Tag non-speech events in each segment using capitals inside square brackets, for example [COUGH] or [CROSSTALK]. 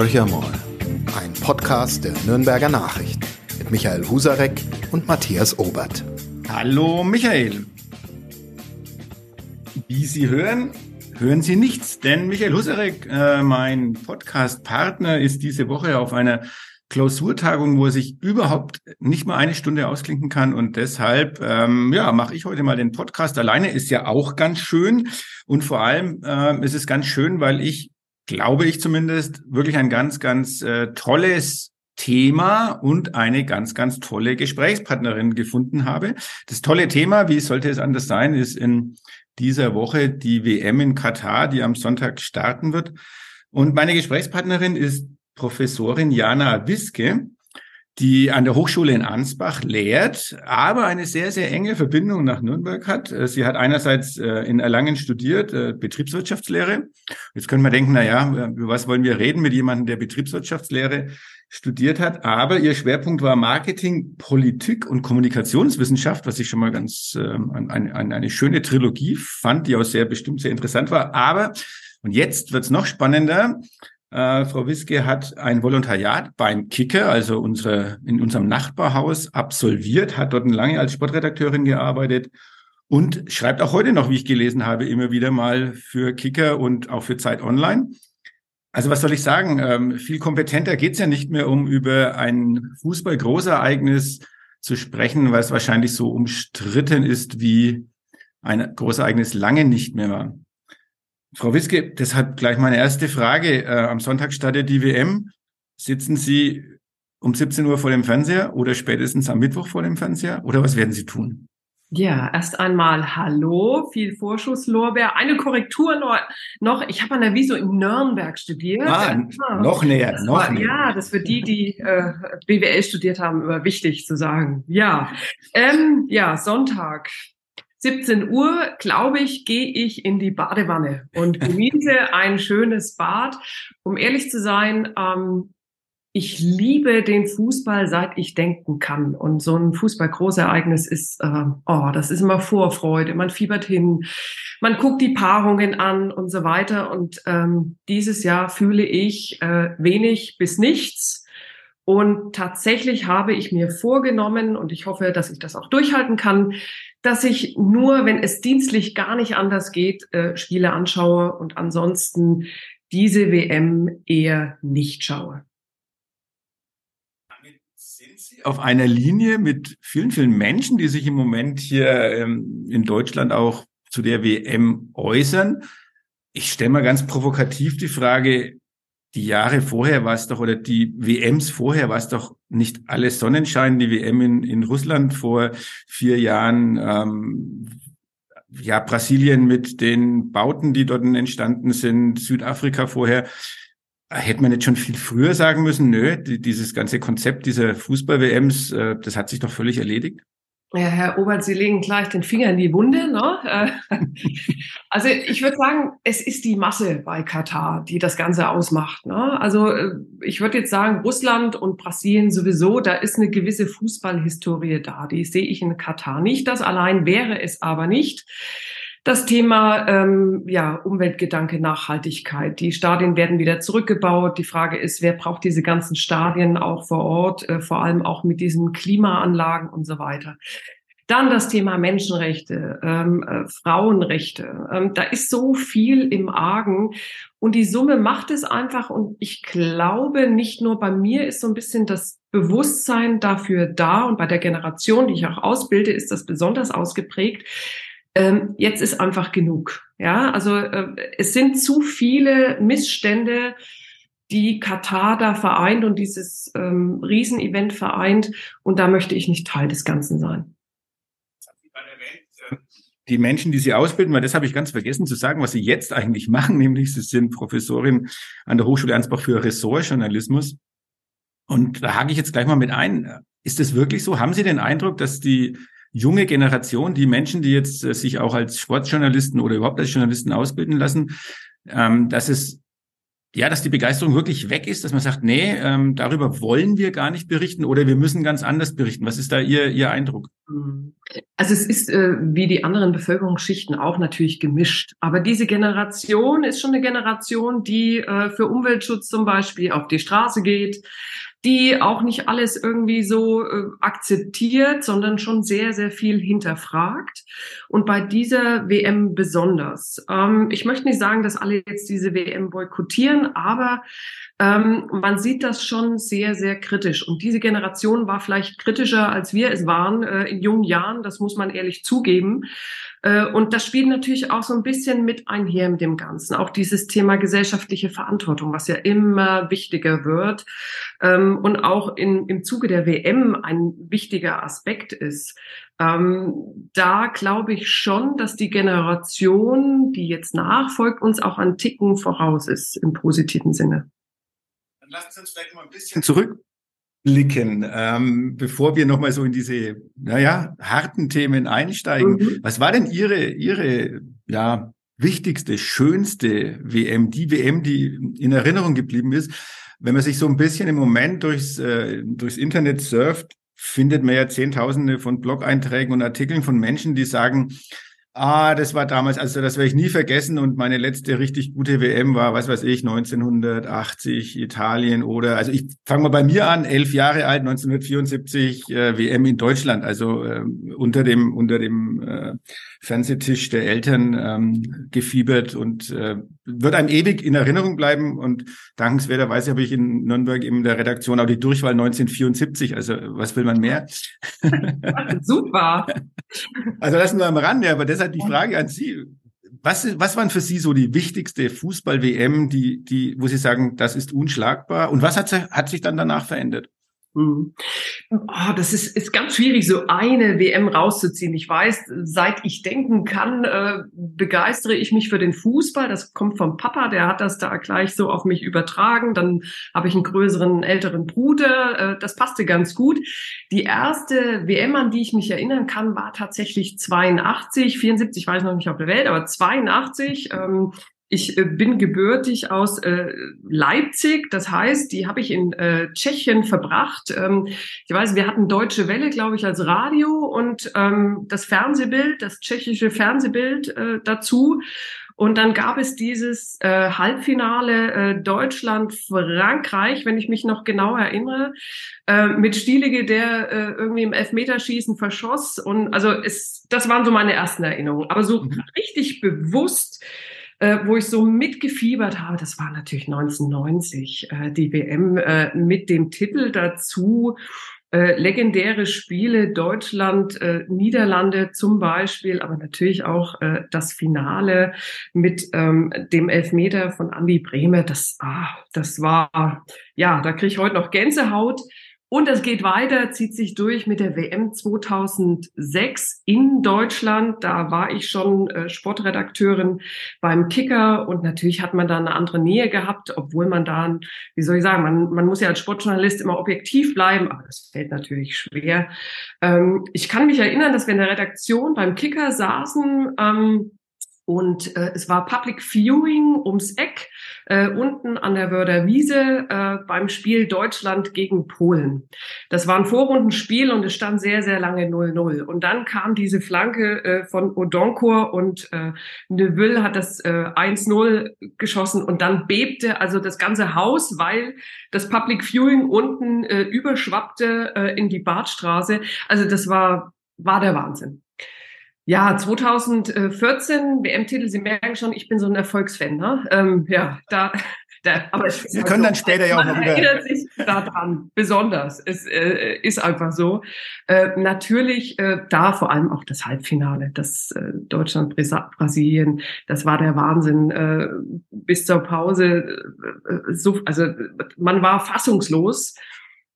Horcher mal, ein Podcast der Nürnberger Nachrichten mit Michael Husarek und Matthias Obert. Hallo Michael. Wie Sie hören, hören Sie nichts, denn Michael Husarek, äh, mein Podcast-Partner, ist diese Woche auf einer Klausurtagung, wo er sich überhaupt nicht mal eine Stunde ausklinken kann. Und deshalb, ähm, ja, mache ich heute mal den Podcast alleine. Ist ja auch ganz schön. Und vor allem äh, ist es ganz schön, weil ich, glaube ich zumindest, wirklich ein ganz, ganz äh, tolles Thema und eine ganz, ganz tolle Gesprächspartnerin gefunden habe. Das tolle Thema, wie sollte es anders sein, ist in dieser Woche die WM in Katar, die am Sonntag starten wird. Und meine Gesprächspartnerin ist Professorin Jana Wiske, die an der Hochschule in Ansbach lehrt, aber eine sehr, sehr enge Verbindung nach Nürnberg hat. Äh, sie hat einerseits äh, in Erlangen studiert, äh, Betriebswirtschaftslehre. Jetzt können wir denken, na ja, über was wollen wir reden mit jemandem, der Betriebswirtschaftslehre studiert hat. Aber ihr Schwerpunkt war Marketing, Politik und Kommunikationswissenschaft, was ich schon mal ganz ähm, eine, eine, eine schöne Trilogie fand, die auch sehr bestimmt sehr interessant war. Aber, und jetzt wird's noch spannender, äh, Frau Wiske hat ein Volontariat beim Kicker, also unsere, in unserem Nachbarhaus, absolviert, hat dort lange als Sportredakteurin gearbeitet und schreibt auch heute noch, wie ich gelesen habe, immer wieder mal für Kicker und auch für Zeit Online. Also was soll ich sagen? Ähm, viel kompetenter geht's ja nicht mehr, um über ein Fußball-Großereignis zu sprechen, weil es wahrscheinlich so umstritten ist, wie ein Großereignis lange nicht mehr war. Frau Wiske, deshalb gleich meine erste Frage. Äh, am Sonntag startet die WM. Sitzen Sie um 17 Uhr vor dem Fernseher oder spätestens am Mittwoch vor dem Fernseher? Oder was werden Sie tun? Ja, erst einmal Hallo, viel Vorschusslorbeer. Eine Korrektur noch. Ich habe an der Wieso in Nürnberg studiert. Ah, ah noch näher, noch war, näher. Ja, das für die, die äh, BWL studiert haben, immer wichtig zu sagen. Ja, ähm, ja, Sonntag. 17 Uhr, glaube ich, gehe ich in die Badewanne und [LAUGHS] genieße ein schönes Bad. Um ehrlich zu sein, ähm, ich liebe den Fußball, seit ich denken kann. Und so ein Fußball-Großereignis ist, äh, oh, das ist immer Vorfreude. Man fiebert hin, man guckt die Paarungen an und so weiter. Und ähm, dieses Jahr fühle ich äh, wenig bis nichts. Und tatsächlich habe ich mir vorgenommen, und ich hoffe, dass ich das auch durchhalten kann, dass ich nur, wenn es dienstlich gar nicht anders geht, äh, Spiele anschaue und ansonsten diese WM eher nicht schaue. Sind Sie auf einer Linie mit vielen, vielen Menschen, die sich im Moment hier ähm, in Deutschland auch zu der WM äußern? Ich stelle mal ganz provokativ die Frage, die Jahre vorher war es doch, oder die WMs vorher war es doch nicht alles Sonnenschein. Die WM in, in Russland vor vier Jahren, ähm, ja, Brasilien mit den Bauten, die dort entstanden sind, Südafrika vorher. Hätte man nicht schon viel früher sagen müssen, nö, die, dieses ganze Konzept dieser Fußball-WMs, äh, das hat sich doch völlig erledigt. Ja, Herr Obert, Sie legen gleich den Finger in die Wunde. Ne? Äh, [LAUGHS] also ich würde sagen, es ist die Masse bei Katar, die das Ganze ausmacht. Ne? Also äh, ich würde jetzt sagen, Russland und Brasilien sowieso, da ist eine gewisse Fußballhistorie da. Die sehe ich in Katar nicht. Das allein wäre es aber nicht. Das Thema ähm, ja, Umweltgedanke, Nachhaltigkeit. Die Stadien werden wieder zurückgebaut. Die Frage ist, wer braucht diese ganzen Stadien auch vor Ort, äh, vor allem auch mit diesen Klimaanlagen und so weiter. Dann das Thema Menschenrechte, ähm, äh, Frauenrechte. Ähm, da ist so viel im Argen und die Summe macht es einfach. Und ich glaube, nicht nur bei mir ist so ein bisschen das Bewusstsein dafür da und bei der Generation, die ich auch ausbilde, ist das besonders ausgeprägt, ähm, jetzt ist einfach genug. Ja, also äh, es sind zu viele Missstände, die Katar da vereint und dieses ähm, Riesenevent vereint. Und da möchte ich nicht Teil des Ganzen sein. Die Menschen, die Sie ausbilden, weil das habe ich ganz vergessen zu sagen, was Sie jetzt eigentlich machen, nämlich Sie sind Professorin an der Hochschule Ansbach für Ressortjournalismus. Und da hake ich jetzt gleich mal mit ein. Ist es wirklich so? Haben Sie den Eindruck, dass die junge Generation, die Menschen, die jetzt äh, sich auch als Sportjournalisten oder überhaupt als Journalisten ausbilden lassen, ähm, dass es ja, dass die Begeisterung wirklich weg ist, dass man sagt, nee, ähm, darüber wollen wir gar nicht berichten oder wir müssen ganz anders berichten. Was ist da Ihr, Ihr Eindruck? Also es ist äh, wie die anderen Bevölkerungsschichten auch natürlich gemischt. Aber diese Generation ist schon eine Generation, die äh, für Umweltschutz zum Beispiel auf die Straße geht, die auch nicht alles irgendwie so äh, akzeptiert, sondern schon sehr, sehr viel hinterfragt. Und bei dieser WM besonders. Ähm, ich möchte nicht sagen, dass alle jetzt diese WM boykottieren, aber ähm, man sieht das schon sehr, sehr kritisch. Und diese Generation war vielleicht kritischer, als wir es waren äh, in jungen Jahren. Das muss man ehrlich zugeben. Äh, und das spielt natürlich auch so ein bisschen mit einher mit dem Ganzen. Auch dieses Thema gesellschaftliche Verantwortung, was ja immer wichtiger wird ähm, und auch in, im Zuge der WM ein wichtiger Aspekt ist. Ähm, da glaube ich schon, dass die Generation, die jetzt nachfolgt, uns auch ein Ticken voraus ist im positiven Sinne. Dann lassen Sie uns vielleicht mal ein bisschen zurück blicken, ähm, bevor wir nochmal so in diese, naja, harten Themen einsteigen. Mhm. Was war denn Ihre, Ihre, ja, wichtigste, schönste WM, die WM, die in Erinnerung geblieben ist? Wenn man sich so ein bisschen im Moment durchs, äh, durchs Internet surft, findet man ja Zehntausende von Blog-Einträgen und Artikeln von Menschen, die sagen, Ah, das war damals, also das werde ich nie vergessen. Und meine letzte richtig gute WM war, was weiß ich, 1980 Italien oder, also ich fange mal bei mir an, elf Jahre alt, 1974 äh, WM in Deutschland, also äh, unter dem unter dem äh, Fernsehtisch der Eltern ähm, gefiebert und äh, wird einem ewig in Erinnerung bleiben. Und dankenswerterweise habe ich in Nürnberg in der Redaktion auch die Durchwahl 1974. Also was will man mehr? [LAUGHS] Super. [LAUGHS] Also das nur am Rande, aber deshalb die Frage an Sie. Was, was waren für Sie so die wichtigste Fußball-WM, die, die, wo Sie sagen, das ist unschlagbar? Und was hat, hat sich dann danach verändert? Mhm. Oh, das ist, ist ganz schwierig, so eine WM rauszuziehen. Ich weiß, seit ich denken kann, äh, begeistere ich mich für den Fußball. Das kommt vom Papa, der hat das da gleich so auf mich übertragen. Dann habe ich einen größeren, älteren Bruder. Äh, das passte ganz gut. Die erste WM, an die ich mich erinnern kann, war tatsächlich 82, 74, weiß noch nicht auf der Welt, aber 82. Ähm, ich äh, bin gebürtig aus äh, Leipzig, das heißt, die habe ich in äh, Tschechien verbracht. Ähm, ich weiß, wir hatten Deutsche Welle, glaube ich, als Radio und ähm, das Fernsehbild, das tschechische Fernsehbild äh, dazu. Und dann gab es dieses äh, Halbfinale äh, Deutschland-Frankreich, wenn ich mich noch genau erinnere, äh, mit Stielige, der äh, irgendwie im Elfmeterschießen verschoss. Und also es, das waren so meine ersten Erinnerungen. Aber so mhm. richtig bewusst äh, wo ich so mitgefiebert habe, das war natürlich 1990, äh, die WM äh, mit dem Titel dazu. Äh, legendäre Spiele Deutschland, äh, Niederlande zum Beispiel, aber natürlich auch äh, das Finale mit ähm, dem Elfmeter von Andi Bremer. Das, ah, das war, ja, da kriege ich heute noch Gänsehaut. Und es geht weiter, zieht sich durch mit der WM 2006 in Deutschland. Da war ich schon äh, Sportredakteurin beim Kicker und natürlich hat man da eine andere Nähe gehabt, obwohl man da, wie soll ich sagen, man, man muss ja als Sportjournalist immer objektiv bleiben, aber das fällt natürlich schwer. Ähm, ich kann mich erinnern, dass wir in der Redaktion beim Kicker saßen. Ähm, und äh, es war Public Viewing ums Eck, äh, unten an der Wörder Wiese äh, beim Spiel Deutschland gegen Polen. Das war ein Vorrundenspiel und es stand sehr, sehr lange 0-0. Und dann kam diese Flanke äh, von Odonkor und äh, Neville hat das äh, 1-0 geschossen und dann bebte also das ganze Haus, weil das Public Viewing unten äh, überschwappte äh, in die Badstraße. Also das war, war der Wahnsinn. Ja, 2014 WM-Titel, Sie merken schon, ich bin so ein Erfolgsfan. Ne? Ähm, ja, da, [LAUGHS] da, aber es Wir können so, dann später ja auch noch wieder. erinnert sich daran, besonders. Es äh, ist einfach so. Äh, natürlich äh, da vor allem auch das Halbfinale, das äh, Deutschland-Brasilien, das war der Wahnsinn. Äh, bis zur Pause, äh, so, also man war fassungslos.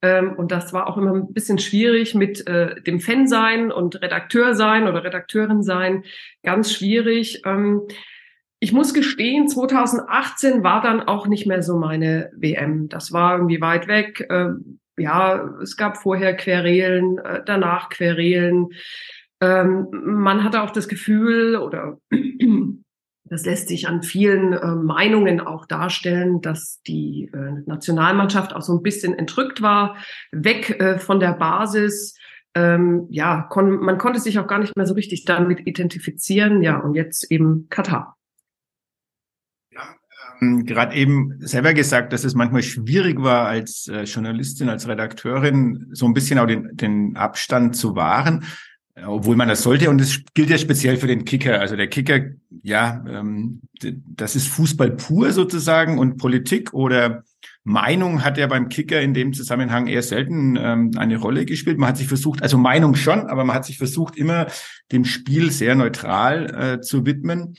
Ähm, und das war auch immer ein bisschen schwierig mit äh, dem Fan sein und Redakteur sein oder Redakteurin sein. Ganz schwierig. Ähm, ich muss gestehen, 2018 war dann auch nicht mehr so meine WM. Das war irgendwie weit weg. Ähm, ja, es gab vorher Querelen, äh, danach Querelen. Ähm, man hatte auch das Gefühl oder [CLEARS THROAT] Das lässt sich an vielen äh, Meinungen auch darstellen, dass die äh, Nationalmannschaft auch so ein bisschen entrückt war, weg äh, von der Basis. Ähm, ja, kon man konnte sich auch gar nicht mehr so richtig damit identifizieren. Ja, und jetzt eben Katar. Ja, ähm, gerade eben selber gesagt, dass es manchmal schwierig war, als äh, Journalistin, als Redakteurin so ein bisschen auch den, den Abstand zu wahren obwohl man das sollte. Und das gilt ja speziell für den Kicker. Also der Kicker, ja, ähm, das ist Fußball pur sozusagen und Politik oder Meinung hat ja beim Kicker in dem Zusammenhang eher selten ähm, eine Rolle gespielt. Man hat sich versucht, also Meinung schon, aber man hat sich versucht, immer dem Spiel sehr neutral äh, zu widmen.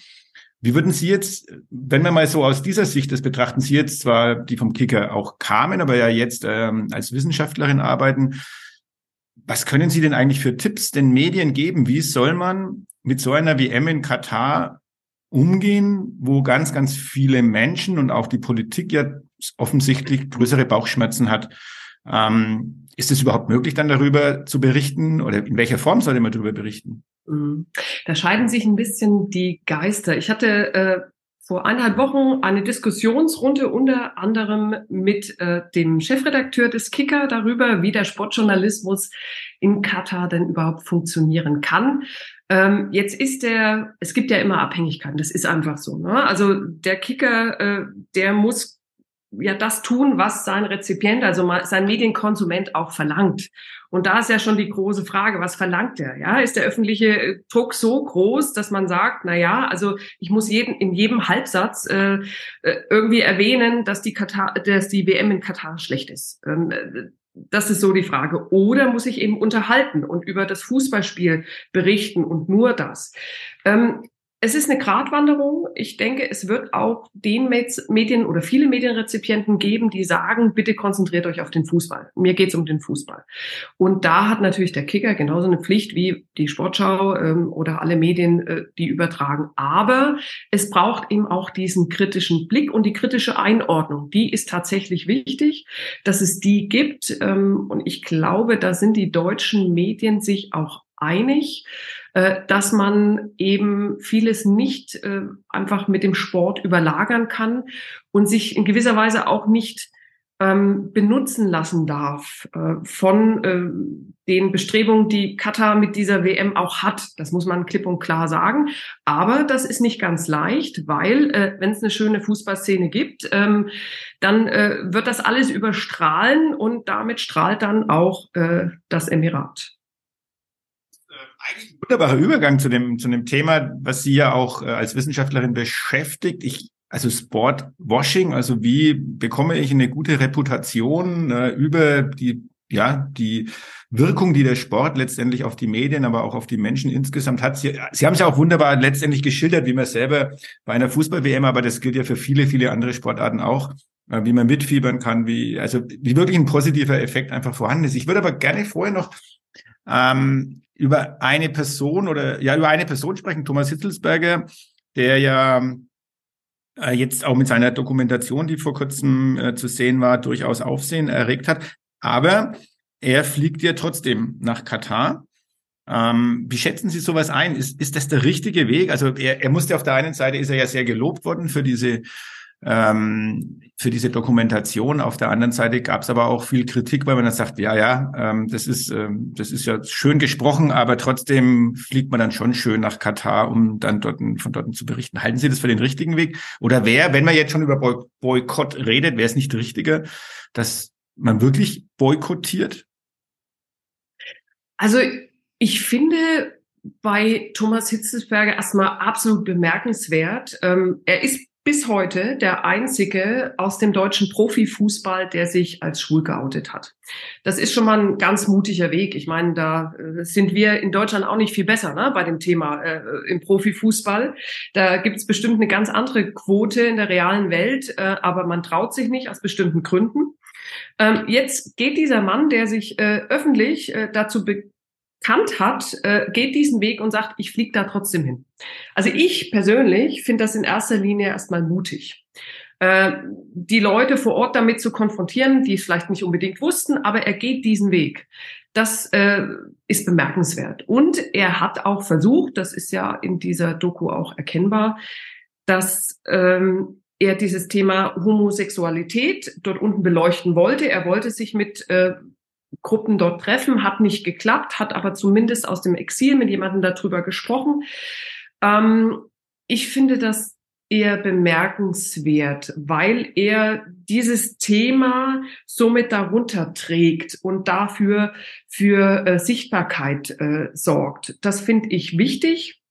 Wie würden Sie jetzt, wenn wir mal so aus dieser Sicht das betrachten, Sie jetzt zwar, die vom Kicker auch kamen, aber ja jetzt ähm, als Wissenschaftlerin arbeiten, was können Sie denn eigentlich für Tipps den Medien geben? Wie soll man mit so einer WM in Katar umgehen, wo ganz, ganz viele Menschen und auch die Politik ja offensichtlich größere Bauchschmerzen hat? Ähm, ist es überhaupt möglich, dann darüber zu berichten oder in welcher Form sollte man darüber berichten? Mhm. Da scheiden sich ein bisschen die Geister. Ich hatte äh, vor eineinhalb Wochen eine Diskussionsrunde unter anderem mit äh, dem Chefredakteur des Kicker darüber, wie der Sportjournalismus in Katar denn überhaupt funktionieren kann. Ähm, jetzt ist der, es gibt ja immer Abhängigkeiten, das ist einfach so. Ne? Also der Kicker, äh, der muss ja das tun, was sein Rezipient, also sein Medienkonsument auch verlangt. Und da ist ja schon die große Frage, was verlangt er? Ja, ist der öffentliche äh, Druck so groß, dass man sagt, na ja, also ich muss jeden in jedem Halbsatz äh, äh irgendwie erwähnen, dass die Katar, dass die WM in Katar schlecht ist. Ähm, äh, das ist so die Frage. Oder muss ich eben unterhalten und über das Fußballspiel berichten und nur das? Ähm, es ist eine Gratwanderung. Ich denke, es wird auch den Medien oder viele Medienrezipienten geben, die sagen, bitte konzentriert euch auf den Fußball. Mir geht es um den Fußball. Und da hat natürlich der Kicker genauso eine Pflicht wie die Sportschau ähm, oder alle Medien, äh, die übertragen. Aber es braucht eben auch diesen kritischen Blick und die kritische Einordnung. Die ist tatsächlich wichtig, dass es die gibt. Ähm, und ich glaube, da sind die deutschen Medien sich auch einig. Äh, dass man eben vieles nicht äh, einfach mit dem Sport überlagern kann und sich in gewisser Weise auch nicht ähm, benutzen lassen darf äh, von den Bestrebungen, die Katar mit dieser WM auch hat. Das muss man klipp und klar sagen. Aber das ist nicht ganz leicht, weil wenn es eine schöne Fußballszene gibt, ähm, dann wird das alles überstrahlen und damit strahlt dann auch das Emirat eigentlich ein wunderbarer Übergang zu dem, zu dem Thema, was Sie ja auch äh, als Wissenschaftlerin beschäftigt. Ich, also Sportwashing, also wie bekomme ich eine gute Reputation äh, über die, ja, die Wirkung, die der Sport letztendlich auf die Medien, aber auch auf die Menschen insgesamt hat. Sie, Sie haben es ja auch wunderbar letztendlich geschildert, wie man selber bei einer Fußball-WM, aber das gilt ja für viele, viele andere Sportarten auch, äh, wie man mitfiebern kann, wie, also wie wirklich ein positiver Effekt einfach vorhanden ist. Ich würde aber gerne vorher noch ähm, über eine Person oder ja über eine Person sprechen, Thomas Hitzelsberger, der ja äh, jetzt auch mit seiner Dokumentation, die vor kurzem äh, zu sehen war, durchaus Aufsehen erregt hat. Aber er fliegt ja trotzdem nach Katar. Ähm, wie schätzen Sie sowas ein? Ist, ist das der richtige Weg? Also er, er musste auf der einen Seite ist er ja sehr gelobt worden für diese ähm, für diese Dokumentation. Auf der anderen Seite gab es aber auch viel Kritik, weil man dann sagt, ja, ja, ähm, das ist ähm, das ist ja schön gesprochen, aber trotzdem fliegt man dann schon schön nach Katar, um dann dort von dort zu berichten. Halten Sie das für den richtigen Weg? Oder wäre, wenn man jetzt schon über Boy Boykott redet, wäre es nicht richtiger, dass man wirklich boykottiert? Also ich finde bei Thomas Hitzelsberger erstmal absolut bemerkenswert. Ähm, er ist bis heute der einzige aus dem deutschen Profifußball, der sich als schwul geoutet hat. Das ist schon mal ein ganz mutiger Weg. Ich meine, da äh, sind wir in Deutschland auch nicht viel besser ne, bei dem Thema äh, im Profifußball. Da gibt es bestimmt eine ganz andere Quote in der realen Welt, äh, aber man traut sich nicht aus bestimmten Gründen. Ähm, jetzt geht dieser Mann, der sich äh, öffentlich äh, dazu Kant hat, äh, geht diesen Weg und sagt, ich fliege da trotzdem hin. Also ich persönlich finde das in erster Linie erstmal mutig. Äh, die Leute vor Ort damit zu konfrontieren, die es vielleicht nicht unbedingt wussten, aber er geht diesen Weg. Das äh, ist bemerkenswert. Und er hat auch versucht, das ist ja in dieser Doku auch erkennbar, dass ähm, er dieses Thema Homosexualität dort unten beleuchten wollte. Er wollte sich mit äh, Gruppen dort treffen, hat nicht geklappt, hat aber zumindest aus dem Exil mit jemandem darüber gesprochen. Ähm, ich finde das eher bemerkenswert, weil er dieses Thema somit darunter trägt und dafür für äh, Sichtbarkeit äh, sorgt. Das finde ich wichtig.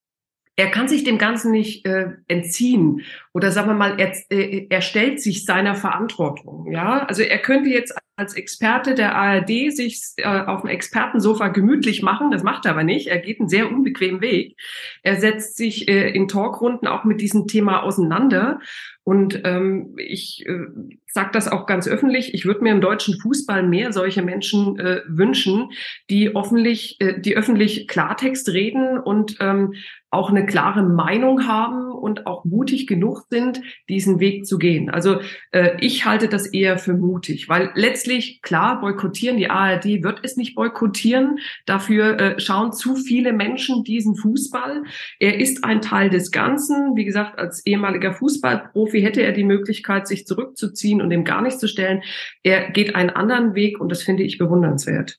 Er kann sich dem Ganzen nicht äh, entziehen oder sagen wir mal, er, äh, er stellt sich seiner Verantwortung. Ja, also er könnte jetzt als Experte der ARD sich äh, auf dem Expertensofa gemütlich machen. Das macht er aber nicht. Er geht einen sehr unbequemen Weg. Er setzt sich äh, in Talkrunden auch mit diesem Thema auseinander. Und ähm, ich äh, sage das auch ganz öffentlich. Ich würde mir im deutschen Fußball mehr solche Menschen äh, wünschen, die öffentlich, äh, die öffentlich Klartext reden und ähm, auch eine klare Meinung haben und auch mutig genug sind, diesen Weg zu gehen. Also äh, ich halte das eher für mutig, weil letztlich, klar, boykottieren, die ARD wird es nicht boykottieren. Dafür äh, schauen zu viele Menschen diesen Fußball. Er ist ein Teil des Ganzen. Wie gesagt, als ehemaliger Fußballprofi hätte er die Möglichkeit, sich zurückzuziehen und ihm gar nicht zu stellen. Er geht einen anderen Weg und das finde ich bewundernswert.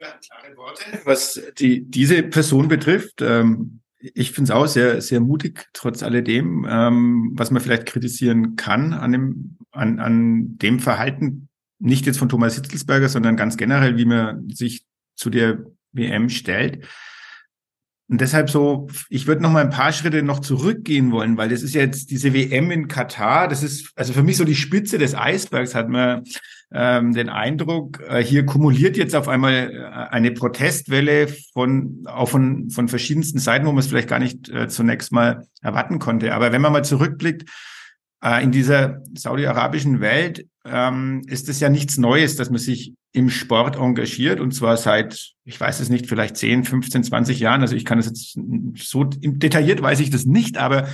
Ja, klare Worte. Was die, diese Person betrifft, ähm, ich finde es auch sehr, sehr mutig, trotz alledem, ähm, was man vielleicht kritisieren kann an dem, an, an dem Verhalten, nicht jetzt von Thomas Hitzelsberger, sondern ganz generell, wie man sich zu der WM stellt. Und deshalb so, ich würde noch mal ein paar Schritte noch zurückgehen wollen, weil das ist jetzt diese WM in Katar, das ist also für mich so die Spitze des Eisbergs, hat man ähm, den Eindruck, äh, hier kumuliert jetzt auf einmal äh, eine Protestwelle von auch von, von verschiedensten Seiten, wo man es vielleicht gar nicht äh, zunächst mal erwarten konnte. Aber wenn man mal zurückblickt, äh, in dieser saudi-arabischen Welt ähm, ist es ja nichts Neues, dass man sich im Sport engagiert und zwar seit, ich weiß es nicht, vielleicht 10, 15, 20 Jahren. Also ich kann es jetzt so detailliert weiß ich das nicht, aber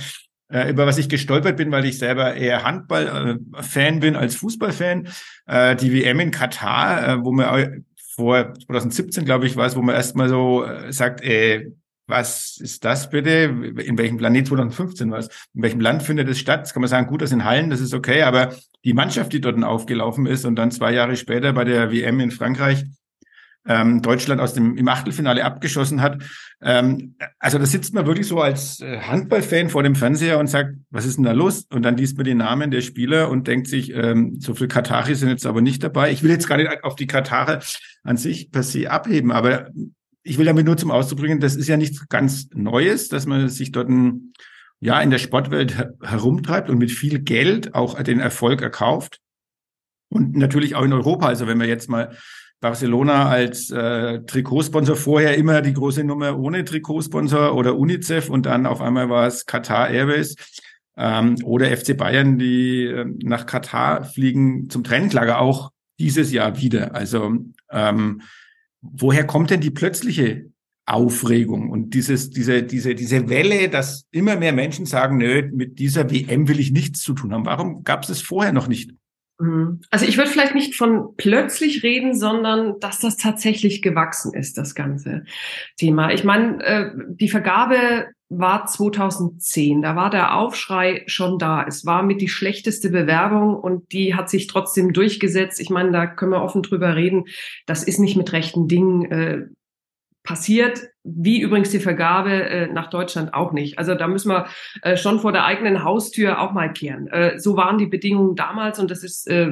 äh, über was ich gestolpert bin, weil ich selber eher Handball-Fan bin als Fußballfan. Äh, die WM in Katar, äh, wo man vor 2017, glaube ich, war es, wo man erstmal so äh, sagt, äh, was ist das bitte? In welchem Planet 2015 war es? In welchem Land findet es statt? Das kann man sagen, gut, das sind Hallen, das ist okay, aber die Mannschaft, die dort aufgelaufen ist und dann zwei Jahre später bei der WM in Frankreich ähm, Deutschland aus dem im Achtelfinale abgeschossen hat. Ähm, also da sitzt man wirklich so als äh, Handballfan vor dem Fernseher und sagt, was ist denn da los? Und dann liest man die Namen der Spieler und denkt sich, ähm, so viel Kataris sind jetzt aber nicht dabei. Ich will jetzt gar nicht auf die Katare an sich per se abheben, aber ich will damit nur zum Ausdruck bringen, das ist ja nichts ganz Neues, dass man sich dort ein, ja in der Sportwelt herumtreibt und mit viel Geld auch den Erfolg erkauft. Und natürlich auch in Europa. Also wenn wir jetzt mal Barcelona als äh, Trikotsponsor vorher immer die große Nummer ohne Trikotsponsor oder UNICEF und dann auf einmal war es Qatar Airways ähm, oder FC Bayern, die äh, nach Katar fliegen zum Trainingslager auch dieses Jahr wieder. Also ähm, woher kommt denn die plötzliche Aufregung und dieses, diese, diese, diese Welle, dass immer mehr Menschen sagen, nö, mit dieser WM will ich nichts zu tun haben. Warum gab es es vorher noch nicht? Mhm. Also ich würde vielleicht nicht von plötzlich reden, sondern dass das tatsächlich gewachsen ist, das ganze Thema. Ich meine, äh, die Vergabe war 2010. Da war der Aufschrei schon da. Es war mit die schlechteste Bewerbung und die hat sich trotzdem durchgesetzt. Ich meine, da können wir offen drüber reden. Das ist nicht mit rechten Dingen äh, passiert wie übrigens die Vergabe äh, nach Deutschland auch nicht. Also da müssen wir äh, schon vor der eigenen Haustür auch mal kehren. Äh, so waren die Bedingungen damals und das ist äh,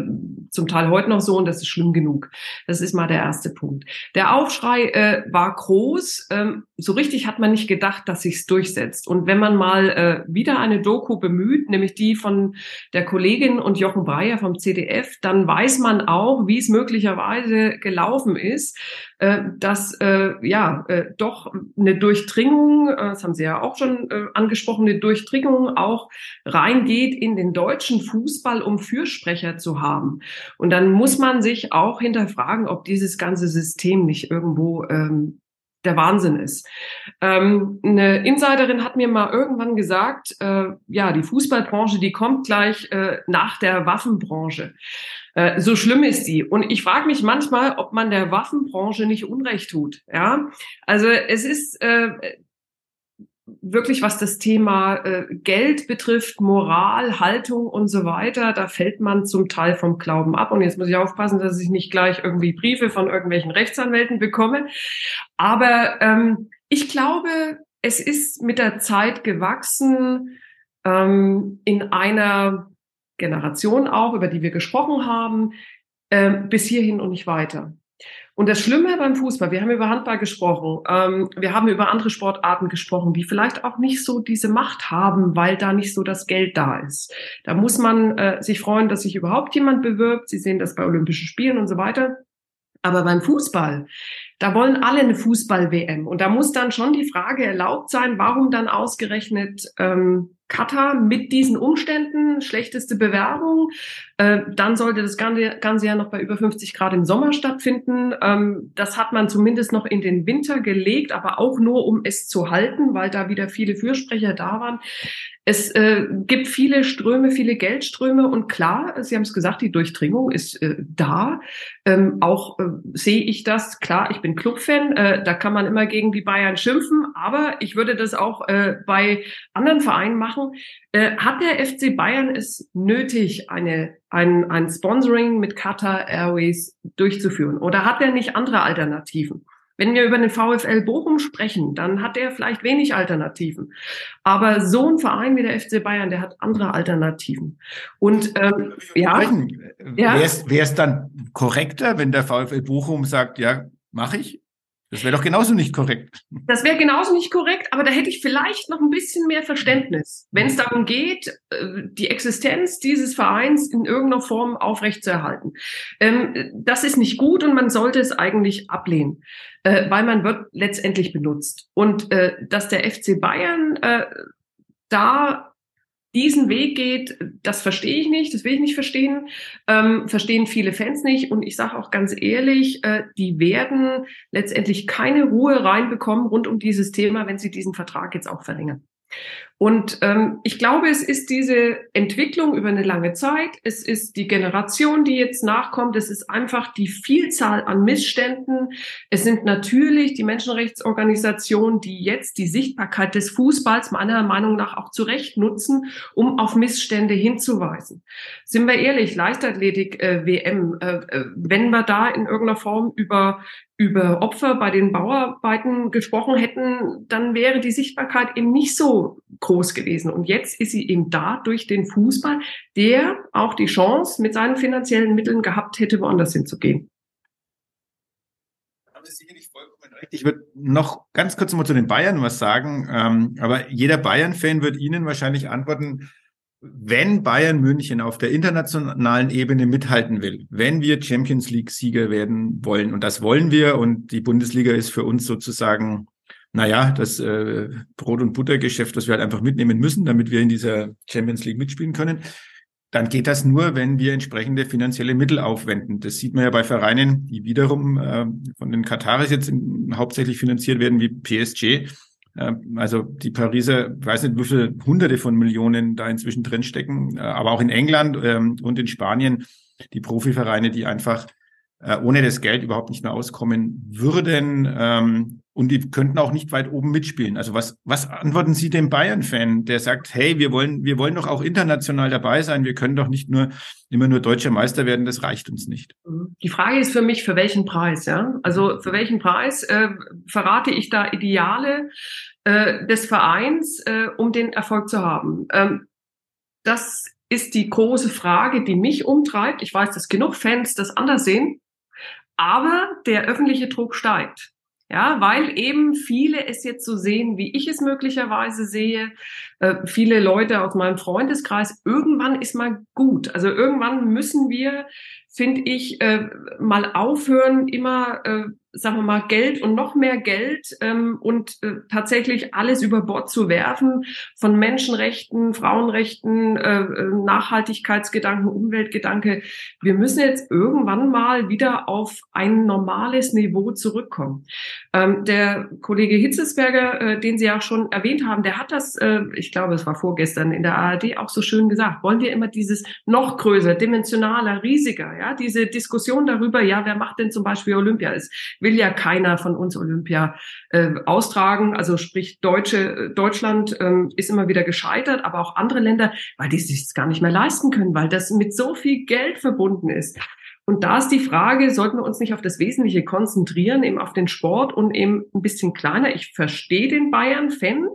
zum Teil heute noch so und das ist schlimm genug. Das ist mal der erste Punkt. Der Aufschrei äh, war groß. Ähm, so richtig hat man nicht gedacht, dass sich's durchsetzt. Und wenn man mal äh, wieder eine Doku bemüht, nämlich die von der Kollegin und Jochen Breyer vom CDF, dann weiß man auch, wie es möglicherweise gelaufen ist, äh, dass äh, ja äh, doch eine Durchdringung, äh, das haben Sie ja auch schon äh, angesprochen, eine Durchdringung auch reingeht in den deutschen Fußball, um Fürsprecher zu haben. Und dann muss man sich auch hinterfragen, ob dieses ganze System nicht irgendwo ähm, der Wahnsinn ist. Ähm, eine Insiderin hat mir mal irgendwann gesagt, äh, ja, die Fußballbranche, die kommt gleich äh, nach der Waffenbranche. Äh, so schlimm ist die. Und ich frage mich manchmal, ob man der Waffenbranche nicht Unrecht tut. Ja, also es ist äh, wirklich, was das Thema äh, Geld betrifft, Moral, Haltung und so weiter, da fällt man zum Teil vom Glauben ab. Und jetzt muss ich aufpassen, dass ich nicht gleich irgendwie Briefe von irgendwelchen Rechtsanwälten bekomme. Aber ähm, ich glaube, es ist mit der Zeit gewachsen ähm, in einer Generation auch, über die wir gesprochen haben, äh, bis hierhin und nicht weiter. Und das Schlimme beim Fußball, wir haben über Handball gesprochen, ähm, wir haben über andere Sportarten gesprochen, die vielleicht auch nicht so diese Macht haben, weil da nicht so das Geld da ist. Da muss man äh, sich freuen, dass sich überhaupt jemand bewirbt. Sie sehen das bei Olympischen Spielen und so weiter. Aber beim Fußball, da wollen alle eine Fußball-WM. Und da muss dann schon die Frage erlaubt sein, warum dann ausgerechnet ähm, Katar mit diesen Umständen, schlechteste Bewerbung. Äh, dann sollte das Ganze, Ganze ja noch bei über 50 Grad im Sommer stattfinden. Ähm, das hat man zumindest noch in den Winter gelegt, aber auch nur, um es zu halten, weil da wieder viele Fürsprecher da waren. Es äh, gibt viele Ströme, viele Geldströme und klar, Sie haben es gesagt, die Durchdringung ist äh, da. Ähm, auch äh, sehe ich das, klar, ich bin Clubfan, äh, da kann man immer gegen die Bayern schimpfen, aber ich würde das auch äh, bei anderen Vereinen machen. Äh, hat der FC Bayern es nötig, eine, ein, ein Sponsoring mit Qatar Airways durchzuführen? Oder hat er nicht andere Alternativen? Wenn wir über den VfL Bochum sprechen, dann hat er vielleicht wenig Alternativen. Aber so ein Verein wie der FC Bayern, der hat andere Alternativen. Und ähm, ja, ja. wäre es dann korrekter, wenn der VfL Bochum sagt, ja, mache ich? Das wäre doch genauso nicht korrekt. Das wäre genauso nicht korrekt, aber da hätte ich vielleicht noch ein bisschen mehr Verständnis, wenn es darum geht, äh, die Existenz dieses Vereins in irgendeiner Form aufrechtzuerhalten. Ähm, das ist nicht gut und man sollte es eigentlich ablehnen, äh, weil man wird letztendlich benutzt. Und äh, dass der FC Bayern da diesen Weg geht, das verstehe ich nicht, das will ich nicht verstehen, ähm, verstehen viele Fans nicht und ich sage auch ganz ehrlich, äh, die werden letztendlich keine Ruhe reinbekommen rund um dieses Thema, wenn sie diesen Vertrag jetzt auch verlängern. Und ähm, ich glaube, es ist diese Entwicklung über eine lange Zeit. Es ist die Generation, die jetzt nachkommt. Es ist einfach die Vielzahl an Missständen. Es sind natürlich die Menschenrechtsorganisationen, die jetzt die Sichtbarkeit des Fußballs meiner Meinung nach auch zu Recht nutzen, um auf Missstände hinzuweisen. Sind wir ehrlich, Leichtathletik äh, WM, äh, äh, wenn wir da in irgendeiner Form über über Opfer bei den Bauarbeiten gesprochen hätten, dann wäre die Sichtbarkeit eben nicht so groß gewesen. Und jetzt ist sie eben da durch den Fußball, der auch die Chance mit seinen finanziellen Mitteln gehabt hätte, woanders hinzugehen. Ich würde noch ganz kurz mal zu den Bayern was sagen, ähm, aber jeder Bayern-Fan wird Ihnen wahrscheinlich antworten, wenn Bayern München auf der internationalen Ebene mithalten will, wenn wir Champions League Sieger werden wollen, und das wollen wir, und die Bundesliga ist für uns sozusagen, naja, das äh, Brot- und Buttergeschäft, das wir halt einfach mitnehmen müssen, damit wir in dieser Champions League mitspielen können, dann geht das nur, wenn wir entsprechende finanzielle Mittel aufwenden. Das sieht man ja bei Vereinen, die wiederum äh, von den Kataris jetzt in, hauptsächlich finanziert werden, wie PSG ähm, also die Pariser, weiß nicht, wie viele Hunderte von Millionen da inzwischen drinstecken, äh, aber auch in England ähm, und in Spanien die Profivereine, die einfach äh, ohne das Geld überhaupt nicht mehr auskommen würden. Ähm, und die könnten auch nicht weit oben mitspielen. Also was, was antworten Sie dem Bayern-Fan, der sagt, hey, wir wollen, wir wollen doch auch international dabei sein. Wir können doch nicht nur immer nur deutscher Meister werden. Das reicht uns nicht. Die Frage ist für mich, für welchen Preis, ja? Also für welchen Preis äh, verrate ich da Ideale äh, des Vereins, äh, um den Erfolg zu haben? Ähm, das ist die große Frage, die mich umtreibt. Ich weiß, dass genug Fans das anders sehen. Aber der öffentliche Druck steigt. Ja, weil eben viele es jetzt so sehen, wie ich es möglicherweise sehe. Äh, viele Leute aus meinem Freundeskreis. Irgendwann ist mal gut. Also irgendwann müssen wir, finde ich, äh, mal aufhören, immer äh, sagen wir mal, Geld und noch mehr Geld ähm, und äh, tatsächlich alles über Bord zu werfen von Menschenrechten, Frauenrechten, äh, äh, Nachhaltigkeitsgedanken, Umweltgedanke. Wir müssen jetzt irgendwann mal wieder auf ein normales Niveau zurückkommen. Ähm, der Kollege Hitzesberger, äh, den Sie ja schon erwähnt haben, der hat das, äh, ich glaube, es war vorgestern in der ARD auch so schön gesagt. Wollen wir immer dieses noch größer, dimensionaler, riesiger, ja, diese Diskussion darüber, ja, wer macht denn zum Beispiel Olympia ist will ja keiner von uns Olympia äh, austragen. Also sprich, Deutsche, Deutschland ähm, ist immer wieder gescheitert, aber auch andere Länder, weil die sich gar nicht mehr leisten können, weil das mit so viel Geld verbunden ist. Und da ist die Frage, sollten wir uns nicht auf das Wesentliche konzentrieren, eben auf den Sport und eben ein bisschen kleiner. Ich verstehe den Bayern-Fan,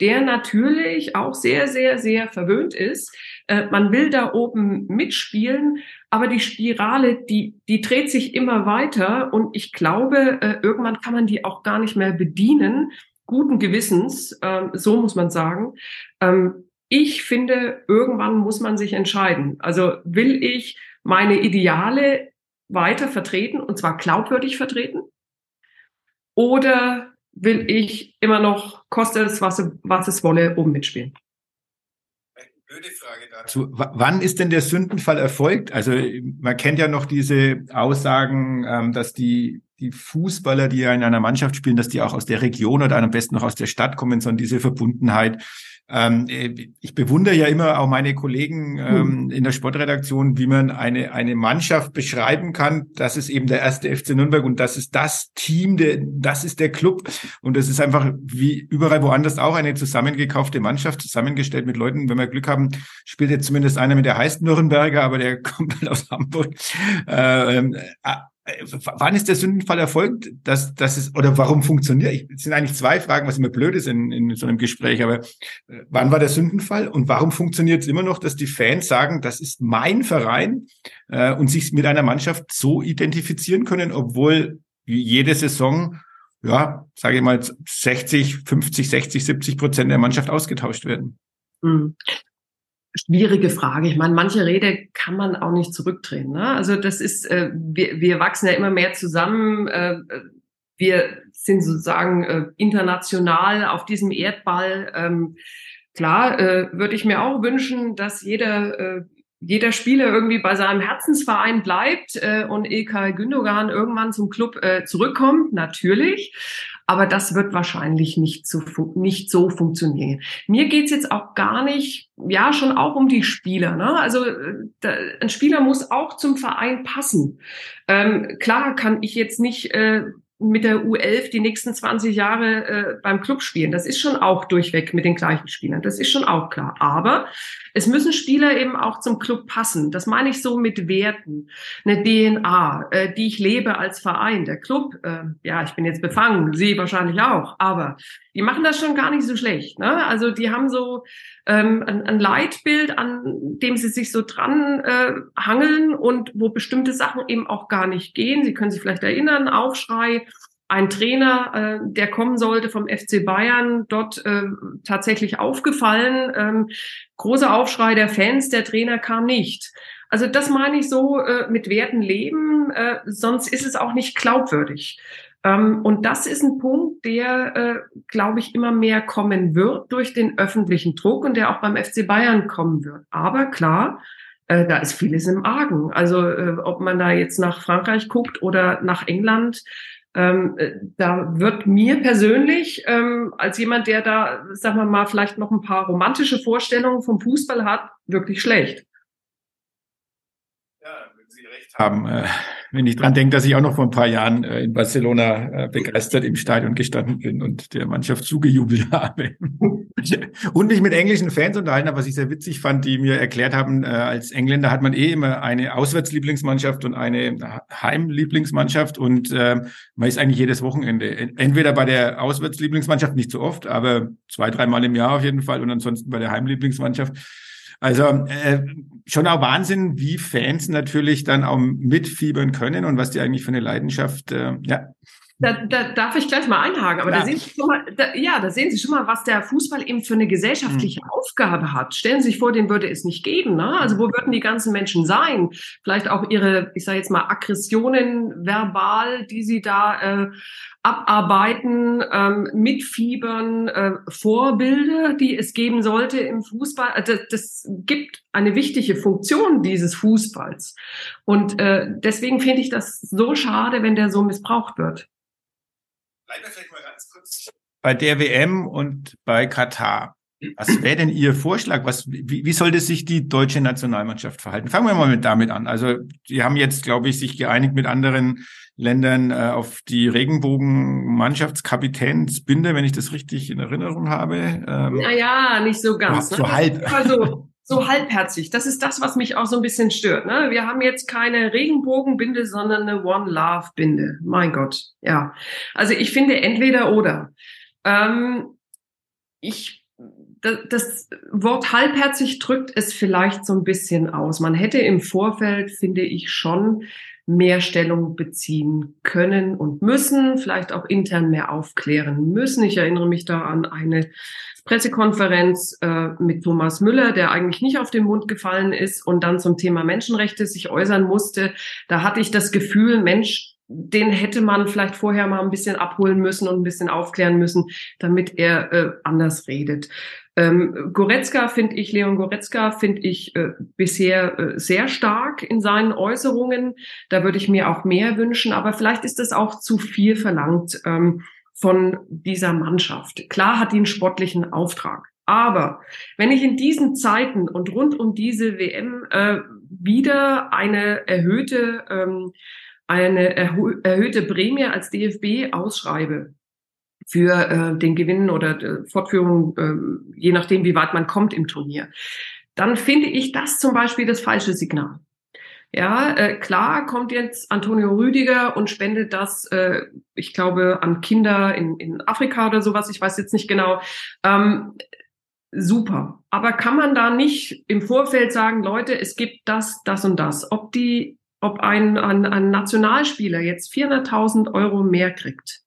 der natürlich auch sehr, sehr, sehr verwöhnt ist. Äh, man will da oben mitspielen, aber die Spirale, die, die dreht sich immer weiter und ich glaube, äh, irgendwann kann man die auch gar nicht mehr bedienen. Guten Gewissens, äh, so muss man sagen. Ähm, ich finde, irgendwann muss man sich entscheiden. Also will ich meine Ideale weiter vertreten und zwar glaubwürdig vertreten? Oder will ich immer noch, koste es, was, was es wolle, oben mitspielen? Blöde Frage dazu. Wann ist denn der Sündenfall erfolgt? Also man kennt ja noch diese Aussagen, ähm, dass die, die Fußballer, die ja in einer Mannschaft spielen, dass die auch aus der Region oder am besten noch aus der Stadt kommen, sondern diese Verbundenheit. Ähm, äh, ich bewundere ja immer auch meine Kollegen hm. ähm, in der Sportredaktion, wie man eine, eine Mannschaft beschreiben kann. Das ist eben der erste FC Nürnberg und das ist das Team, der, das ist der Club. Und das ist einfach wie überall woanders auch eine zusammengekaufte Mannschaft, zusammengestellt mit Leuten. Wenn wir Glück haben, spielt jetzt zumindest einer mit der heißt Nürnberger, aber der [LAUGHS] kommt halt aus Hamburg. Äh, ähm, äh, wann ist der Sündenfall erfolgt? Dass, dass es, oder warum funktioniert? Ich, es sind eigentlich zwei Fragen, was immer blöd ist in, in so einem Gespräch, aber äh, wann war der Sündenfall und warum funktioniert es immer noch, dass die Fans sagen, das ist mein Verein äh, und sich mit einer Mannschaft so identifizieren können, obwohl jede Saison, ja, sage ich mal, 60, 50, 60, 70 Prozent der Mannschaft ausgetauscht werden? Schwierige Frage. Ich meine, manche Rede kann man auch nicht zurückdrehen. Ne? Also das ist, äh, wir, wir wachsen ja immer mehr zusammen. Äh, wir sind sozusagen äh, international auf diesem Erdball. Ähm, klar, äh, würde ich mir auch wünschen, dass jeder äh, jeder Spieler irgendwie bei seinem Herzensverein bleibt äh, und Ilkay Gündogan irgendwann zum Club äh, zurückkommt, natürlich. Aber das wird wahrscheinlich nicht so, nicht so funktionieren. Mir geht's jetzt auch gar nicht, ja, schon auch um die Spieler. Ne? Also äh, ein Spieler muss auch zum Verein passen. Ähm, klar kann ich jetzt nicht äh, mit der U11 die nächsten 20 Jahre äh, beim Club spielen. Das ist schon auch durchweg mit den gleichen Spielern. Das ist schon auch klar. Aber es müssen Spieler eben auch zum Club passen. Das meine ich so mit Werten, eine DNA, äh, die ich lebe als Verein. Der Club, äh, ja, ich bin jetzt befangen, Sie wahrscheinlich auch, aber die machen das schon gar nicht so schlecht. Ne? Also die haben so ähm, ein, ein Leitbild, an dem sie sich so dran äh, hangeln und wo bestimmte Sachen eben auch gar nicht gehen. Sie können sich vielleicht erinnern, Aufschrei, ein Trainer, äh, der kommen sollte vom FC Bayern, dort äh, tatsächlich aufgefallen. Ähm, großer Aufschrei der Fans, der Trainer kam nicht. Also das meine ich so äh, mit Werten leben, äh, sonst ist es auch nicht glaubwürdig. Ähm, und das ist ein Punkt, der, äh, glaube ich, immer mehr kommen wird durch den öffentlichen Druck und der auch beim FC Bayern kommen wird. Aber klar, äh, da ist vieles im Argen. Also äh, ob man da jetzt nach Frankreich guckt oder nach England, ähm, äh, da wird mir persönlich, ähm, als jemand, der da, sagen wir mal, vielleicht noch ein paar romantische Vorstellungen vom Fußball hat, wirklich schlecht. Ja, wenn Sie recht haben. Äh, wenn ich dran denke, dass ich auch noch vor ein paar Jahren äh, in Barcelona äh, begeistert im Stadion gestanden bin und der Mannschaft zugejubelt [LAUGHS] habe. und mich mit englischen Fans unterhalten habe, was ich sehr witzig fand, die mir erklärt haben, als Engländer hat man eh immer eine Auswärtslieblingsmannschaft und eine Heimlieblingsmannschaft und man ist eigentlich jedes Wochenende. Entweder bei der Auswärtslieblingsmannschaft, nicht so oft, aber zwei, dreimal im Jahr auf jeden Fall und ansonsten bei der Heimlieblingsmannschaft. Also äh, schon auch Wahnsinn, wie Fans natürlich dann auch mitfiebern können und was die eigentlich für eine Leidenschaft, äh, ja. Da, da darf ich gleich mal einhaken, aber ja. da, sehen Sie schon mal, da, ja, da sehen Sie schon mal, was der Fußball eben für eine gesellschaftliche mhm. Aufgabe hat. Stellen Sie sich vor, den würde es nicht geben. Ne? Also wo würden die ganzen Menschen sein? Vielleicht auch ihre, ich sage jetzt mal, Aggressionen verbal, die sie da äh, abarbeiten, ähm, mitfiebern, äh, Vorbilder, die es geben sollte im Fußball. Also das, das gibt eine wichtige Funktion dieses Fußballs. Und äh, deswegen finde ich das so schade, wenn der so missbraucht wird. Bleiben wir vielleicht mal ganz kurz bei der WM und bei Katar. Was wäre denn Ihr Vorschlag? Was, wie, wie sollte sich die deutsche Nationalmannschaft verhalten? Fangen wir mal mit damit an. Also, die haben jetzt, glaube ich, sich geeinigt mit anderen Ländern äh, auf die Regenbogen-Mannschaftskapitänsbinde, wenn ich das richtig in Erinnerung habe. Ähm, naja, nicht so ganz. So ne? halb. Also, so halbherzig. Das ist das, was mich auch so ein bisschen stört. Ne? Wir haben jetzt keine Regenbogenbinde, sondern eine One Love Binde. Mein Gott, ja. Also ich finde entweder oder. Ähm, ich das Wort halbherzig drückt es vielleicht so ein bisschen aus. Man hätte im Vorfeld, finde ich, schon mehr Stellung beziehen können und müssen, vielleicht auch intern mehr aufklären müssen. Ich erinnere mich da an eine Pressekonferenz äh, mit Thomas Müller, der eigentlich nicht auf den Mund gefallen ist und dann zum Thema Menschenrechte sich äußern musste. Da hatte ich das Gefühl, Mensch, den hätte man vielleicht vorher mal ein bisschen abholen müssen und ein bisschen aufklären müssen, damit er äh, anders redet. Ähm, Goretzka finde ich, Leon Goretzka finde ich äh, bisher äh, sehr stark in seinen Äußerungen. Da würde ich mir auch mehr wünschen, aber vielleicht ist das auch zu viel verlangt. Ähm, von dieser Mannschaft. Klar hat die einen sportlichen Auftrag. Aber wenn ich in diesen Zeiten und rund um diese WM äh, wieder eine erhöhte, ähm, eine erhö erhöhte Prämie als DFB ausschreibe für äh, den Gewinn oder äh, Fortführung, äh, je nachdem, wie weit man kommt im Turnier, dann finde ich das zum Beispiel das falsche Signal. Ja, äh, klar kommt jetzt Antonio Rüdiger und spendet das, äh, ich glaube, an Kinder in, in Afrika oder sowas, ich weiß jetzt nicht genau. Ähm, super. Aber kann man da nicht im Vorfeld sagen, Leute, es gibt das, das und das? Ob die, ob ein, ein, ein Nationalspieler jetzt 400.000 Euro mehr kriegt,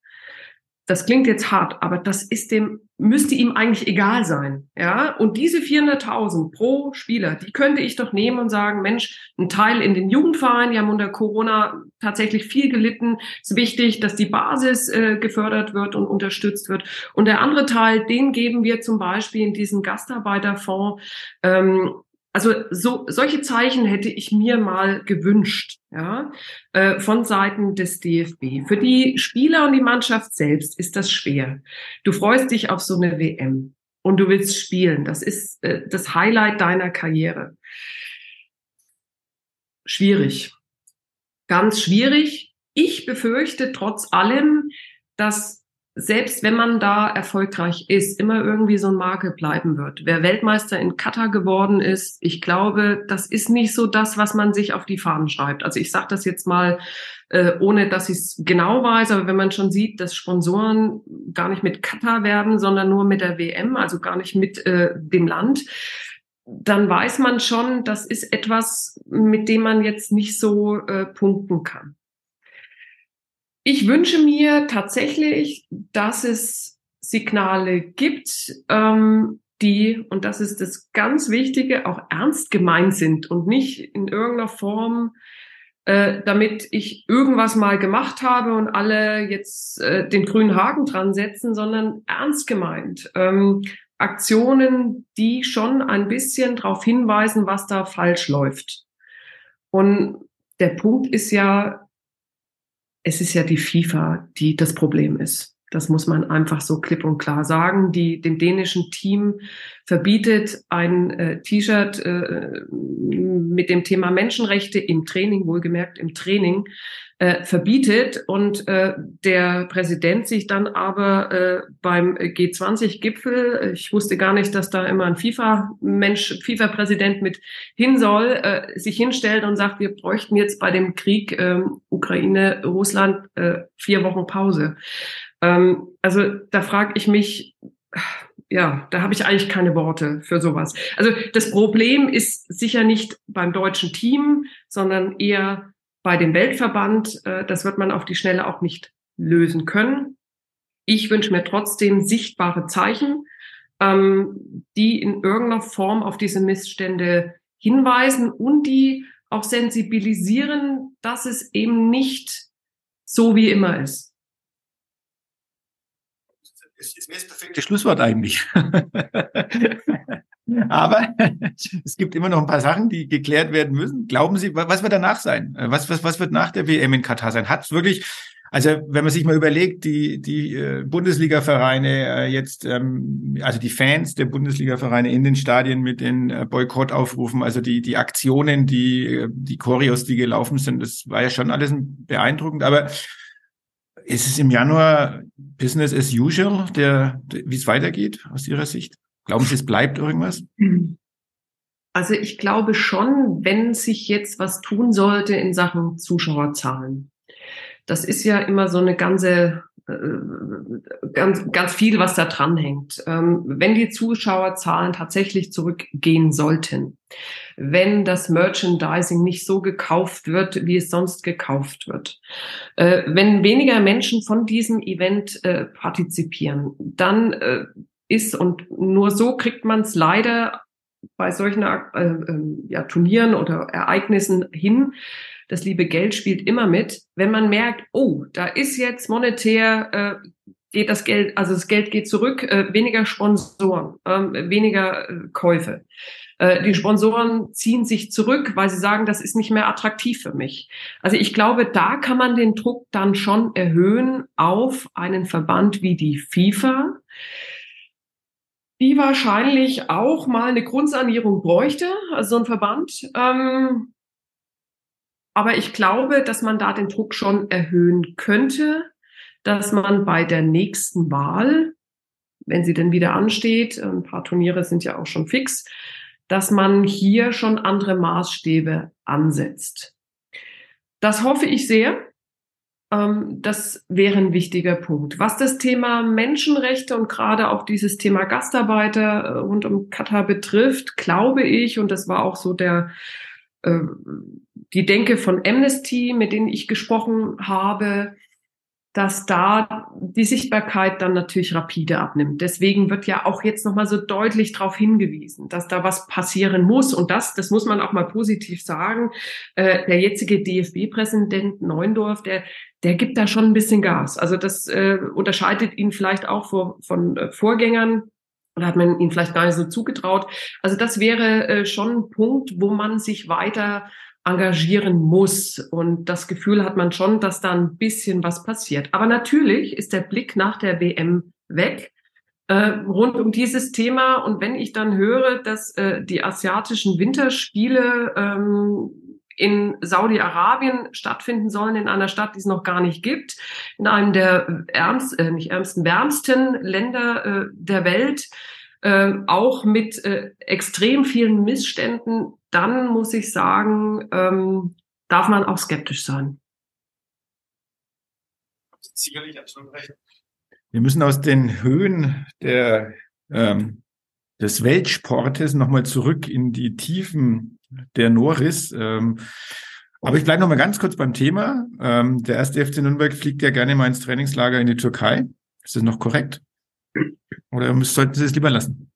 das klingt jetzt hart, aber das ist dem, müsste ihm eigentlich egal sein. Ja, und diese 400.000 pro Spieler, die könnte ich doch nehmen und sagen, Mensch, ein Teil in den Jugendvereinen, die haben unter Corona tatsächlich viel gelitten. Es ist wichtig, dass die Basis äh, gefördert wird und unterstützt wird. Und der andere Teil, den geben wir zum Beispiel in diesen Gastarbeiterfonds. Ähm, also so, solche Zeichen hätte ich mir mal gewünscht, ja, äh, von Seiten des DFB. Für die Spieler und die Mannschaft selbst ist das schwer. Du freust dich auf so eine WM und du willst spielen. Das ist äh, das Highlight deiner Karriere. Schwierig. Ganz schwierig. Ich befürchte trotz allem, dass selbst wenn man da erfolgreich ist, immer irgendwie so ein Makel bleiben wird. Wer Weltmeister in Katar geworden ist, ich glaube, das ist nicht so das, was man sich auf die Fahnen schreibt. Also ich sage das jetzt mal, äh, ohne dass ich es genau weiß, aber wenn man schon sieht, dass Sponsoren gar nicht mit Katar werden, sondern nur mit der WM, also gar nicht mit äh, dem Land, dann weiß man schon, das ist etwas, mit dem man jetzt nicht so äh, punkten kann. Ich wünsche mir tatsächlich, dass es Signale gibt, ähm, die, und das ist das ganz Wichtige, auch ernst gemeint sind und nicht in irgendeiner Form, äh, damit ich irgendwas mal gemacht habe und alle jetzt äh, den grünen Haken dran setzen, sondern ernst gemeint. Ähm, Aktionen, die schon ein bisschen darauf hinweisen, was da falsch läuft. Und der Punkt ist ja, es ist ja die FIFA, die das Problem ist. Das muss man einfach so klipp und klar sagen. Die dem dänischen Team verbietet ein äh, T-Shirt äh, mit dem Thema Menschenrechte im Training, wohlgemerkt im Training, äh, verbietet und äh, der Präsident sich dann aber äh, beim G20-Gipfel, ich wusste gar nicht, dass da immer ein FIFA-Mensch, FIFA-Präsident mit hin soll, äh, sich hinstellt und sagt, wir bräuchten jetzt bei dem Krieg äh, Ukraine, Russland äh, vier Wochen Pause. Ähm, also da frage ich mich, ja, da habe ich eigentlich keine Worte für sowas. Also das Problem ist sicher nicht beim deutschen Team, sondern eher bei dem Weltverband. Äh, das wird man auf die Schnelle auch nicht lösen können. Ich wünsche mir trotzdem sichtbare Zeichen, ähm, die in irgendeiner Form auf diese Missstände hinweisen und die auch sensibilisieren, dass es eben nicht so wie immer ist. Das ist mir das perfekte Schlusswort eigentlich. [LAUGHS] Aber [LAUGHS] es gibt immer noch ein paar Sachen, die geklärt werden müssen. Glauben Sie, was wird danach sein? Was, was, was wird nach der WM in Katar sein? Hat es wirklich Also wenn man sich mal überlegt, die, die äh, Bundesliga-Vereine äh, jetzt, ähm, also die Fans der Bundesliga-Vereine in den Stadien mit den äh, Boykottaufrufen, also die, die Aktionen, die, äh, die Choreos, die gelaufen sind, das war ja schon alles beeindruckend. Aber ist es im Januar Business as usual, der, wie es weitergeht aus Ihrer Sicht? Glauben Sie, es bleibt irgendwas? Also ich glaube schon, wenn sich jetzt was tun sollte in Sachen Zuschauerzahlen das ist ja immer so eine ganze ganz, ganz viel, was da dranhängt. Ähm, wenn die Zuschauerzahlen tatsächlich zurückgehen sollten, wenn das Merchandising nicht so gekauft wird, wie es sonst gekauft wird, äh, wenn weniger Menschen von diesem Event äh, partizipieren, dann äh, ist und nur so kriegt man es leider bei solchen äh, äh, ja, Turnieren oder Ereignissen hin, das liebe Geld spielt immer mit. Wenn man merkt, oh, da ist jetzt monetär, äh, geht das Geld, also das Geld geht zurück, äh, weniger Sponsoren, äh, weniger äh, Käufe. Äh, die Sponsoren ziehen sich zurück, weil sie sagen, das ist nicht mehr attraktiv für mich. Also ich glaube, da kann man den Druck dann schon erhöhen auf einen Verband wie die FIFA, die wahrscheinlich auch mal eine Grundsanierung bräuchte, also so ein Verband. Ähm, aber ich glaube, dass man da den Druck schon erhöhen könnte, dass man bei der nächsten Wahl, wenn sie denn wieder ansteht, ein paar Turniere sind ja auch schon fix, dass man hier schon andere Maßstäbe ansetzt. Das hoffe ich sehr. Ähm, das wäre ein wichtiger Punkt. Was das Thema Menschenrechte und gerade auch dieses Thema Gastarbeiter äh, rund um Katar betrifft, glaube ich, und das war auch so der äh, die Denke von Amnesty, mit denen ich gesprochen habe, dass da die Sichtbarkeit dann natürlich rapide abnimmt. Deswegen wird ja auch jetzt nochmal so deutlich darauf hingewiesen, dass da was passieren muss. Und das, das muss man auch mal positiv sagen. Äh, der jetzige DFB-Präsident Neundorf, der, der gibt da schon ein bisschen Gas. Also das äh, unterscheidet ihn vielleicht auch vor, von äh, Vorgängern. Oder hat man ihn vielleicht gar nicht so zugetraut. Also das wäre äh, schon ein Punkt, wo man sich weiter engagieren muss. Und das Gefühl hat man schon, dass da ein bisschen was passiert. Aber natürlich ist der Blick nach der WM weg. Äh, rund um dieses Thema. Und wenn ich dann höre, dass äh, die asiatischen Winterspiele ähm, in Saudi-Arabien stattfinden sollen, in einer Stadt, die es noch gar nicht gibt, in einem der ärmst, äh, nicht ärmsten, wärmsten Länder äh, der Welt, äh, auch mit äh, extrem vielen Missständen, dann muss ich sagen, ähm, darf man auch skeptisch sein. Sicherlich absolut recht. Wir müssen aus den Höhen der, ähm, des Weltsportes nochmal zurück in die Tiefen der Norris. Ähm, aber ich bleibe noch mal ganz kurz beim Thema. Ähm, der erste FC Nürnberg fliegt ja gerne mal ins Trainingslager in die Türkei. Ist das noch korrekt? Oder sollten Sie es lieber lassen?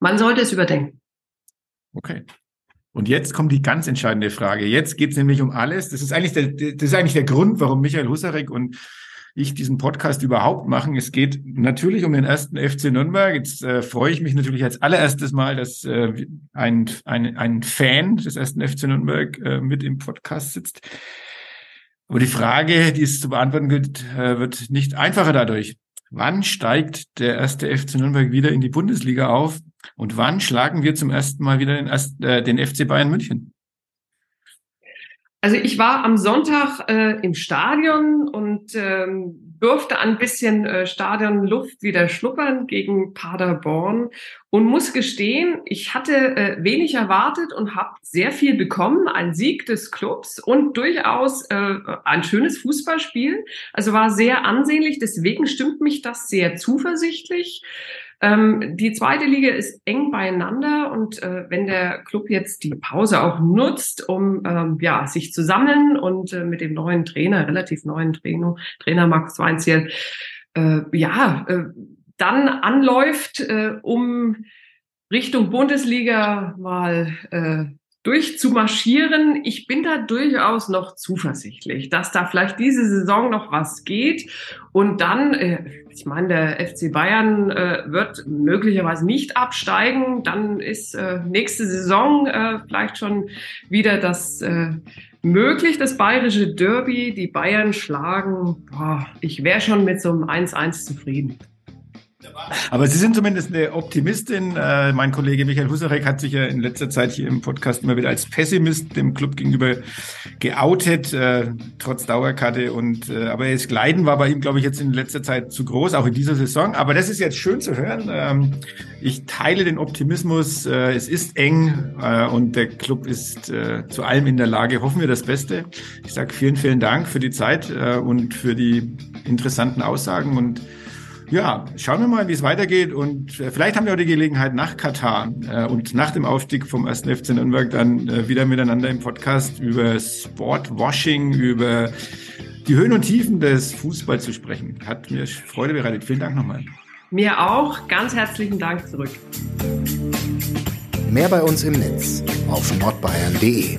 Man sollte es überdenken. Okay. Und jetzt kommt die ganz entscheidende Frage. Jetzt geht es nämlich um alles. Das ist eigentlich der, das ist eigentlich der Grund, warum Michael Husarek und ich diesen Podcast überhaupt machen. Es geht natürlich um den ersten FC Nürnberg. Jetzt äh, freue ich mich natürlich als allererstes Mal, dass äh, ein, ein, ein Fan des ersten FC Nürnberg äh, mit im Podcast sitzt. Aber die Frage, die es zu beantworten gilt, äh, wird nicht einfacher dadurch. Wann steigt der erste FC Nürnberg wieder in die Bundesliga auf? Und wann schlagen wir zum ersten Mal wieder den, äh, den FC Bayern München? Also ich war am Sonntag äh, im Stadion und ähm, durfte ein bisschen äh, Stadionluft wieder schnuppern gegen Paderborn und muss gestehen, ich hatte äh, wenig erwartet und habe sehr viel bekommen. Ein Sieg des Clubs und durchaus äh, ein schönes Fußballspiel. Also war sehr ansehnlich. Deswegen stimmt mich das sehr zuversichtlich. Ähm, die zweite Liga ist eng beieinander und äh, wenn der Club jetzt die Pause auch nutzt, um ähm, ja sich zu sammeln und äh, mit dem neuen Trainer, relativ neuen Trainer, Trainer Max Weinziel, äh, ja, äh, dann anläuft, äh, um Richtung Bundesliga mal äh, durchzumarschieren. Ich bin da durchaus noch zuversichtlich, dass da vielleicht diese Saison noch was geht. Und dann, äh, ich meine, der FC Bayern äh, wird möglicherweise nicht absteigen. Dann ist äh, nächste Saison vielleicht schon wieder das möglich, das bayerische Derby. Die Bayern schlagen. Boah, ich wäre schon mit so einem 1-1 zufrieden. Aber Sie sind zumindest eine Optimistin. Äh, mein Kollege Michael Husarek hat sich ja in letzter Zeit hier im Podcast immer wieder als Pessimist dem Club gegenüber geoutet, äh, trotz Dauerkarte. Und äh, aber das Gleiten war bei ihm, glaube ich, jetzt in letzter Zeit zu groß, auch in dieser Saison. Aber das ist jetzt schön zu hören. Ähm, ich teile den Optimismus. Äh, es ist eng äh, und der Club ist äh, zu allem in der Lage. Hoffen wir das Beste. Ich sage vielen, vielen Dank für die Zeit äh, und für die interessanten Aussagen und ja, schauen wir mal, wie es weitergeht und äh, vielleicht haben wir auch die Gelegenheit nach Katar äh, und nach dem Aufstieg vom 1. FC Nürnberg dann äh, wieder miteinander im Podcast über Sportwashing, über die Höhen und Tiefen des Fußballs zu sprechen. Hat mir Freude bereitet. Vielen Dank nochmal. Mir auch. Ganz herzlichen Dank zurück. Mehr bei uns im Netz auf nordbayern.de.